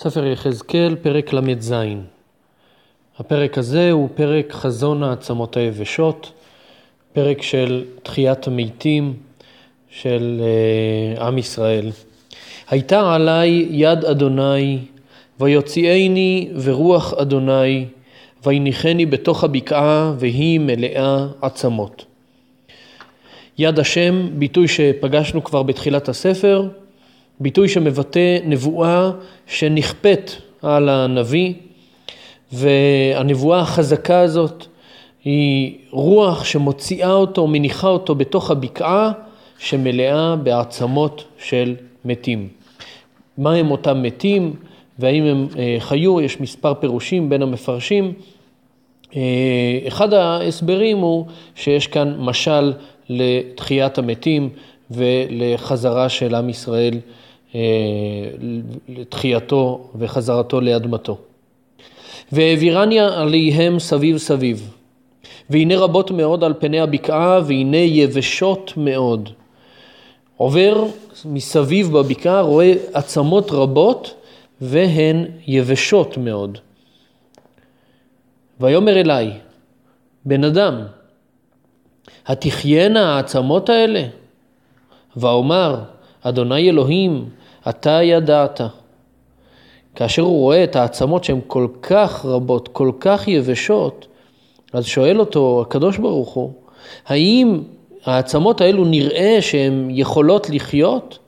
ספר יחזקאל, פרק ל"ז. הפרק הזה הוא פרק חזון העצמות היבשות, פרק של תחיית המתים של uh, עם ישראל. הייתה עליי יד אדוני, ויוציאני ורוח אדוני, ויניחני בתוך הבקעה, והיא מלאה עצמות. יד השם, ביטוי שפגשנו כבר בתחילת הספר, ביטוי שמבטא נבואה שנכפית על הנביא, והנבואה החזקה הזאת היא רוח שמוציאה אותו, מניחה אותו בתוך הבקעה שמלאה בעצמות של מתים. מה הם אותם מתים והאם הם אה, חיו? יש מספר פירושים בין המפרשים. אה, אחד ההסברים הוא שיש כאן משל לתחיית המתים ולחזרה של עם ישראל לתחייתו וחזרתו לאדמתו. והעבירני עליהם סביב סביב, והנה רבות מאוד על פני הבקעה, והנה יבשות מאוד. עובר מסביב בבקעה, רואה עצמות רבות, והן יבשות מאוד. ויאמר אליי, בן אדם, התחיינה העצמות האלה? ואומר, אדוני אלוהים, אתה ידעת. כאשר הוא רואה את העצמות שהן כל כך רבות, כל כך יבשות, אז שואל אותו הקדוש ברוך הוא, האם העצמות האלו נראה שהן יכולות לחיות?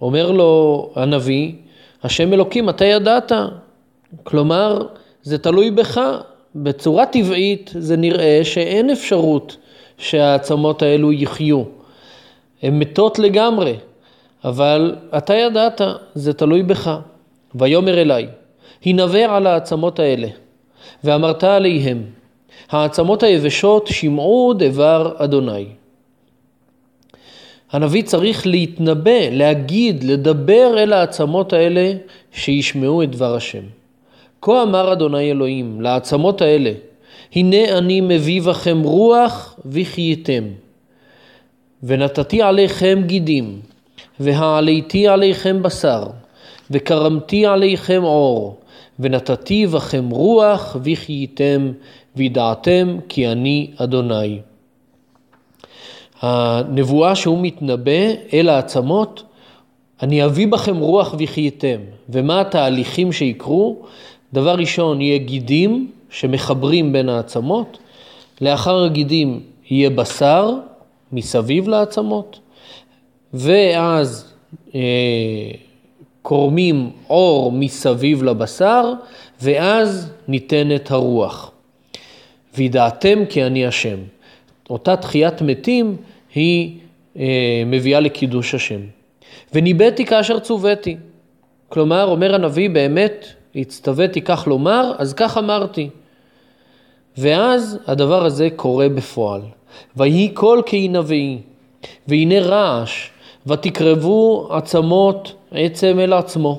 אומר לו הנביא, השם אלוקים, אתה ידעת. כלומר, זה תלוי בך. בצורה טבעית זה נראה שאין אפשרות שהעצמות האלו יחיו. הן מתות לגמרי. אבל אתה ידעת, זה תלוי בך. ויאמר אליי, הנבא על העצמות האלה, ואמרת עליהם, העצמות היבשות שמעו דבר אדוני. הנביא צריך להתנבא, להגיד, לדבר אל העצמות האלה שישמעו את דבר השם. כה אמר אדוני אלוהים לעצמות האלה, הנה אני מביא בכם רוח וחייתם, ונתתי עליכם גידים, והעליתי עליכם בשר, וקרמתי עליכם עור, ונתתי בכם רוח וחייתם, וידעתם כי אני אדוני. הנבואה שהוא מתנבא אל העצמות, אני אביא בכם רוח וחייתם. ומה התהליכים שיקרו? דבר ראשון, יהיה גידים שמחברים בין העצמות, לאחר הגידים יהיה בשר מסביב לעצמות, ואז אה, קורמים אור מסביב לבשר, ואז ניתנת הרוח. וידעתם כי אני השם. אותה תחיית מתים היא אה, מביאה לקידוש השם. וניבאתי כאשר צוויתי. כלומר, אומר הנביא, באמת, הצטוויתי כך לומר, אז כך אמרתי. ואז הדבר הזה קורה בפועל. ויהי קול כענבי, והנה רעש, ותקרבו עצמות עצם אל עצמו.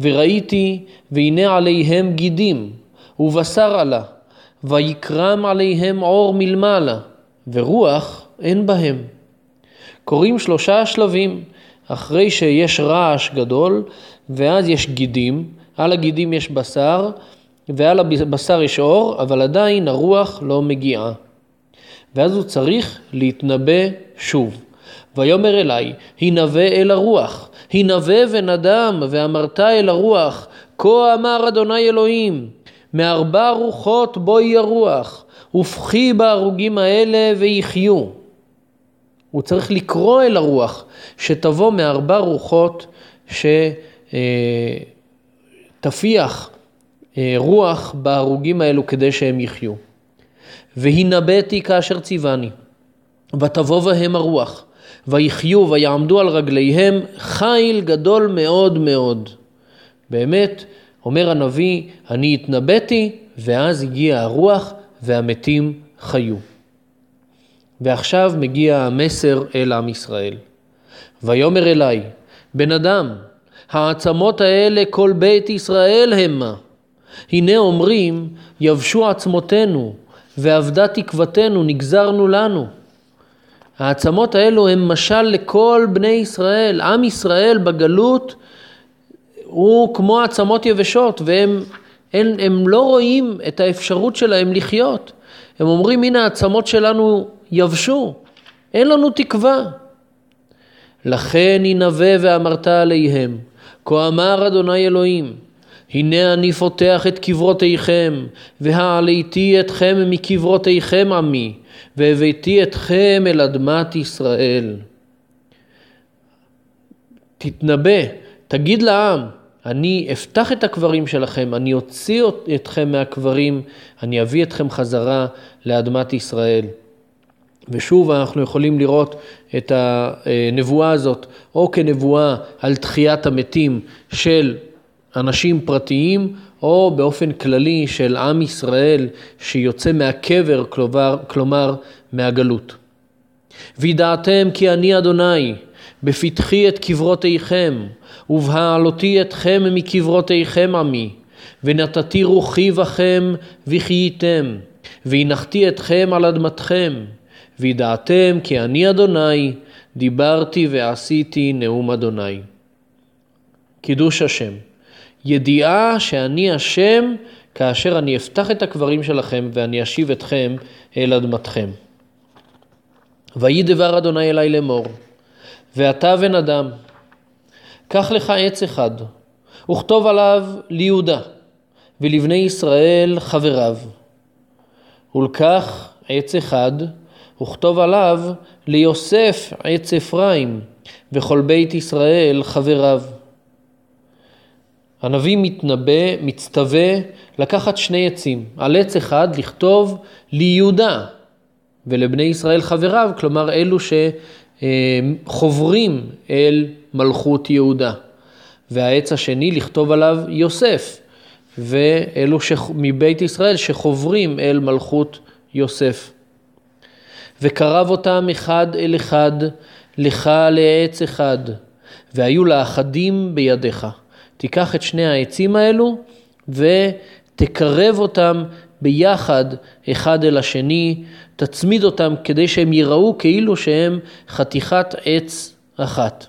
וראיתי, והנה עליהם גידים, ובשר עלה, ויקרם עליהם עור מלמעלה, ורוח אין בהם. קוראים שלושה שלבים, אחרי שיש רעש גדול, ואז יש גידים, על הגידים יש בשר, ועל הבשר יש אור, אבל עדיין הרוח לא מגיעה. ואז הוא צריך להתנבא שוב. ויאמר אלי, הנבא אל הרוח, הנבא ונדם, ואמרת אל הרוח, כה אמר אדוני אלוהים, מארבע רוחות בואי הרוח, ופחי בהרוגים האלה ויחיו. הוא צריך לקרוא אל הרוח, שתבוא מארבע רוחות שתפיח אה, רוח בהרוגים האלו כדי שהם יחיו. והנבאתי כאשר ציווני, ותבוא בהם הרוח, ויחיו ויעמדו על רגליהם חיל גדול מאוד מאוד. באמת, אומר הנביא, אני התנבאתי, ואז הגיע הרוח והמתים חיו. ועכשיו מגיע המסר אל עם ישראל. ויאמר אליי, בן אדם, העצמות האלה כל בית ישראל המה. הנה אומרים, יבשו עצמותינו, ואבדה תקוותנו, נגזרנו לנו. העצמות האלו הם משל לכל בני ישראל. עם ישראל בגלות הוא כמו עצמות יבשות, והם הם, הם לא רואים את האפשרות שלהם לחיות. הם אומרים, הנה העצמות שלנו יבשו, אין לנו תקווה. לכן ינבא ואמרת עליהם, כה אמר אדוני אלוהים, הנה אני פותח את קברותיכם, והעליתי אתכם מקברותיכם עמי, והבאתי אתכם אל אדמת ישראל. תתנבא, תגיד לעם, אני אפתח את הקברים שלכם, אני אוציא אתכם מהקברים, אני אביא אתכם חזרה לאדמת ישראל. ושוב אנחנו יכולים לראות את הנבואה הזאת או כנבואה על תחיית המתים של אנשים פרטיים או באופן כללי של עם ישראל שיוצא מהקבר, כלומר, כלומר מהגלות. וידעתם כי אני אדוני, בפתחי את קברותיכם, ובהעלותי אתכם מקברותיכם עמי, ונתתי רוחי בכם וחייתם, והנחתי אתכם על אדמתכם, וידעתם כי אני אדוני, דיברתי ועשיתי נאום אדוני. קידוש השם. ידיעה שאני השם כאשר אני אפתח את הקברים שלכם ואני אשיב אתכם אל אדמתכם. ויהי דבר אדוני אלי לאמור, ואתה בן אדם, קח לך עץ אחד, וכתוב עליו ליהודה, ולבני ישראל חבריו. ולקח עץ אחד, וכתוב עליו ליוסף עץ אפרים, וכל בית ישראל חבריו. הנביא מתנבא, מצטווה לקחת שני עצים, על עץ אחד לכתוב ליהודה ולבני ישראל חבריו, כלומר אלו שחוברים אל מלכות יהודה. והעץ השני לכתוב עליו יוסף, ואלו שח... מבית ישראל שחוברים אל מלכות יוסף. וקרב אותם אחד אל אחד, לך לעץ אחד, והיו לאחדים בידיך. תיקח את שני העצים האלו ותקרב אותם ביחד אחד אל השני, תצמיד אותם כדי שהם ייראו כאילו שהם חתיכת עץ אחת.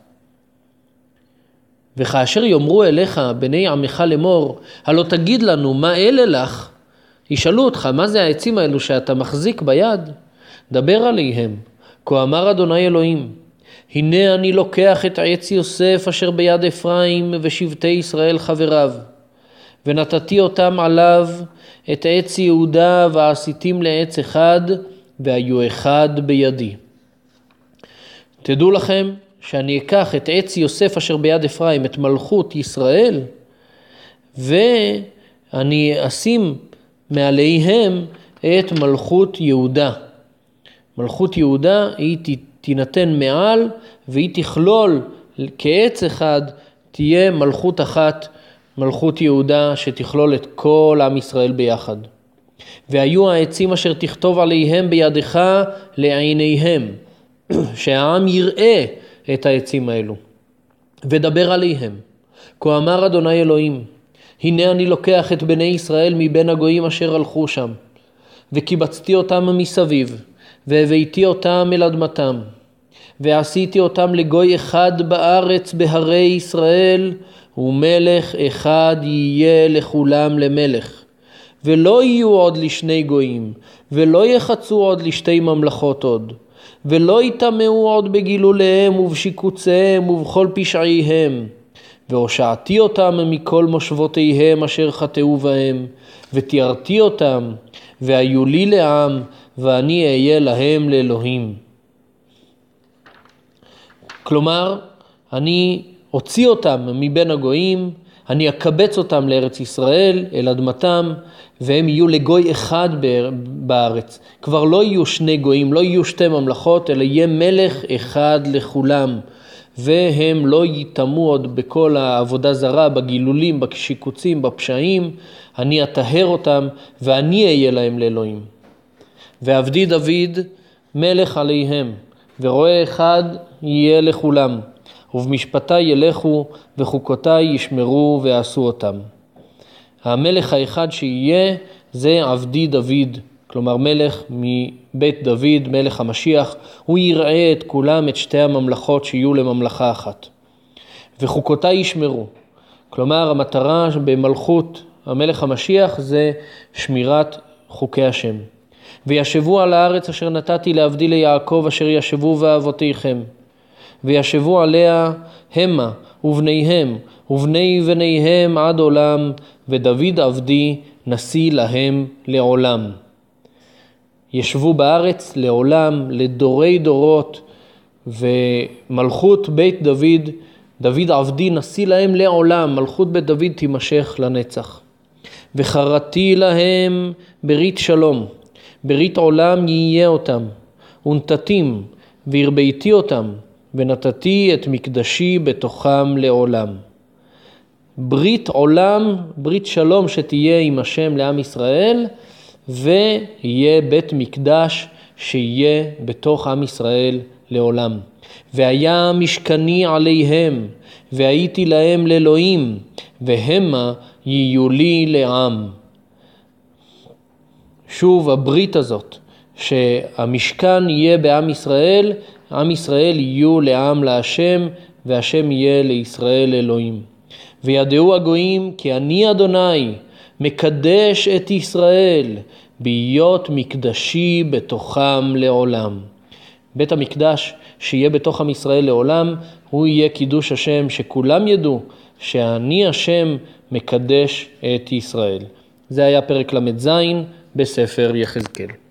וכאשר יאמרו אליך בני עמך לאמור, הלא תגיד לנו מה אלה לך, ישאלו אותך מה זה העצים האלו שאתה מחזיק ביד, דבר עליהם. כה אמר אדוני אלוהים, הנה אני לוקח את עץ יוסף אשר ביד אפרים ושבטי ישראל חבריו, ונתתי אותם עליו את עץ יהודה ועשיתים לעץ אחד, והיו אחד בידי. תדעו לכם שאני אקח את עץ יוסף אשר ביד אפרים, את מלכות ישראל, ואני אשים מעליהם את מלכות יהודה. מלכות יהודה היא תינתן מעל והיא תכלול כעץ אחד, תהיה מלכות אחת, מלכות יהודה, שתכלול את כל עם ישראל ביחד. והיו העצים אשר תכתוב עליהם בידך לעיניהם, שהעם יראה את העצים האלו, ודבר עליהם. כה אמר אדוני אלוהים, הנה אני לוקח את בני ישראל מבין הגויים אשר הלכו שם, וקיבצתי אותם מסביב, והבאתי אותם אל אדמתם, ועשיתי אותם לגוי אחד בארץ בהרי ישראל, ומלך אחד יהיה לכולם למלך. ולא יהיו עוד לשני גויים, ולא יחצו עוד לשתי ממלכות עוד. ולא יטמאו עוד בגילוליהם ובשיקוציהם ובכל פשעיהם. והושעתי אותם מכל מושבותיהם אשר חטאו בהם, ותיארתי אותם, והיו לי לעם, ואני אהיה להם לאלוהים. כלומר, אני אוציא אותם מבין הגויים, אני אקבץ אותם לארץ ישראל, אל אדמתם, והם יהיו לגוי אחד בארץ. כבר לא יהיו שני גויים, לא יהיו שתי ממלכות, אלא יהיה מלך אחד לכולם. והם לא ייטמעו עוד בכל העבודה זרה, בגילולים, בשיקוצים, בפשעים. אני אטהר אותם, ואני אהיה להם לאלוהים. ועבדי דוד מלך עליהם, ורועה אחד יהיה לכולם. ובמשפטי ילכו וחוקותי ישמרו ועשו אותם. המלך האחד שיהיה זה עבדי דוד, כלומר מלך מבית דוד, מלך המשיח, הוא יראה את כולם, את שתי הממלכות שיהיו לממלכה אחת. וחוקותי ישמרו, כלומר, המטרה במלכות המלך המשיח זה שמירת חוקי השם. וישבו על הארץ אשר נתתי להבדיל ליעקב אשר ישבו ואבותיכם. וישבו עליה המה ובניהם ובני בניהם עד עולם, ודוד עבדי נשיא להם לעולם. ישבו בארץ לעולם, לדורי דורות, ומלכות בית דוד, דוד עבדי נשיא להם לעולם, מלכות בית דוד תימשך לנצח. וחרתי להם ברית שלום, ברית עולם יהיה אותם, ונתתים, והרביתי אותם, ונתתי את מקדשי בתוכם לעולם. ברית עולם, ברית שלום שתהיה עם השם לעם ישראל, ויהיה בית מקדש שיהיה בתוך עם ישראל לעולם. והיה משכני עליהם, והייתי להם לאלוהים, והמה יהיו לי לעם. שוב הברית הזאת, שהמשכן יהיה בעם ישראל, עם ישראל יהיו לעם להשם, והשם יהיה לישראל אלוהים. וידעו הגויים כי אני אדוני מקדש את ישראל בהיות מקדשי בתוכם לעולם. בית המקדש שיהיה בתוך עם ישראל לעולם, הוא יהיה קידוש השם, שכולם ידעו שאני השם מקדש את ישראל. זה היה פרק ל"ז בספר יחזקאל.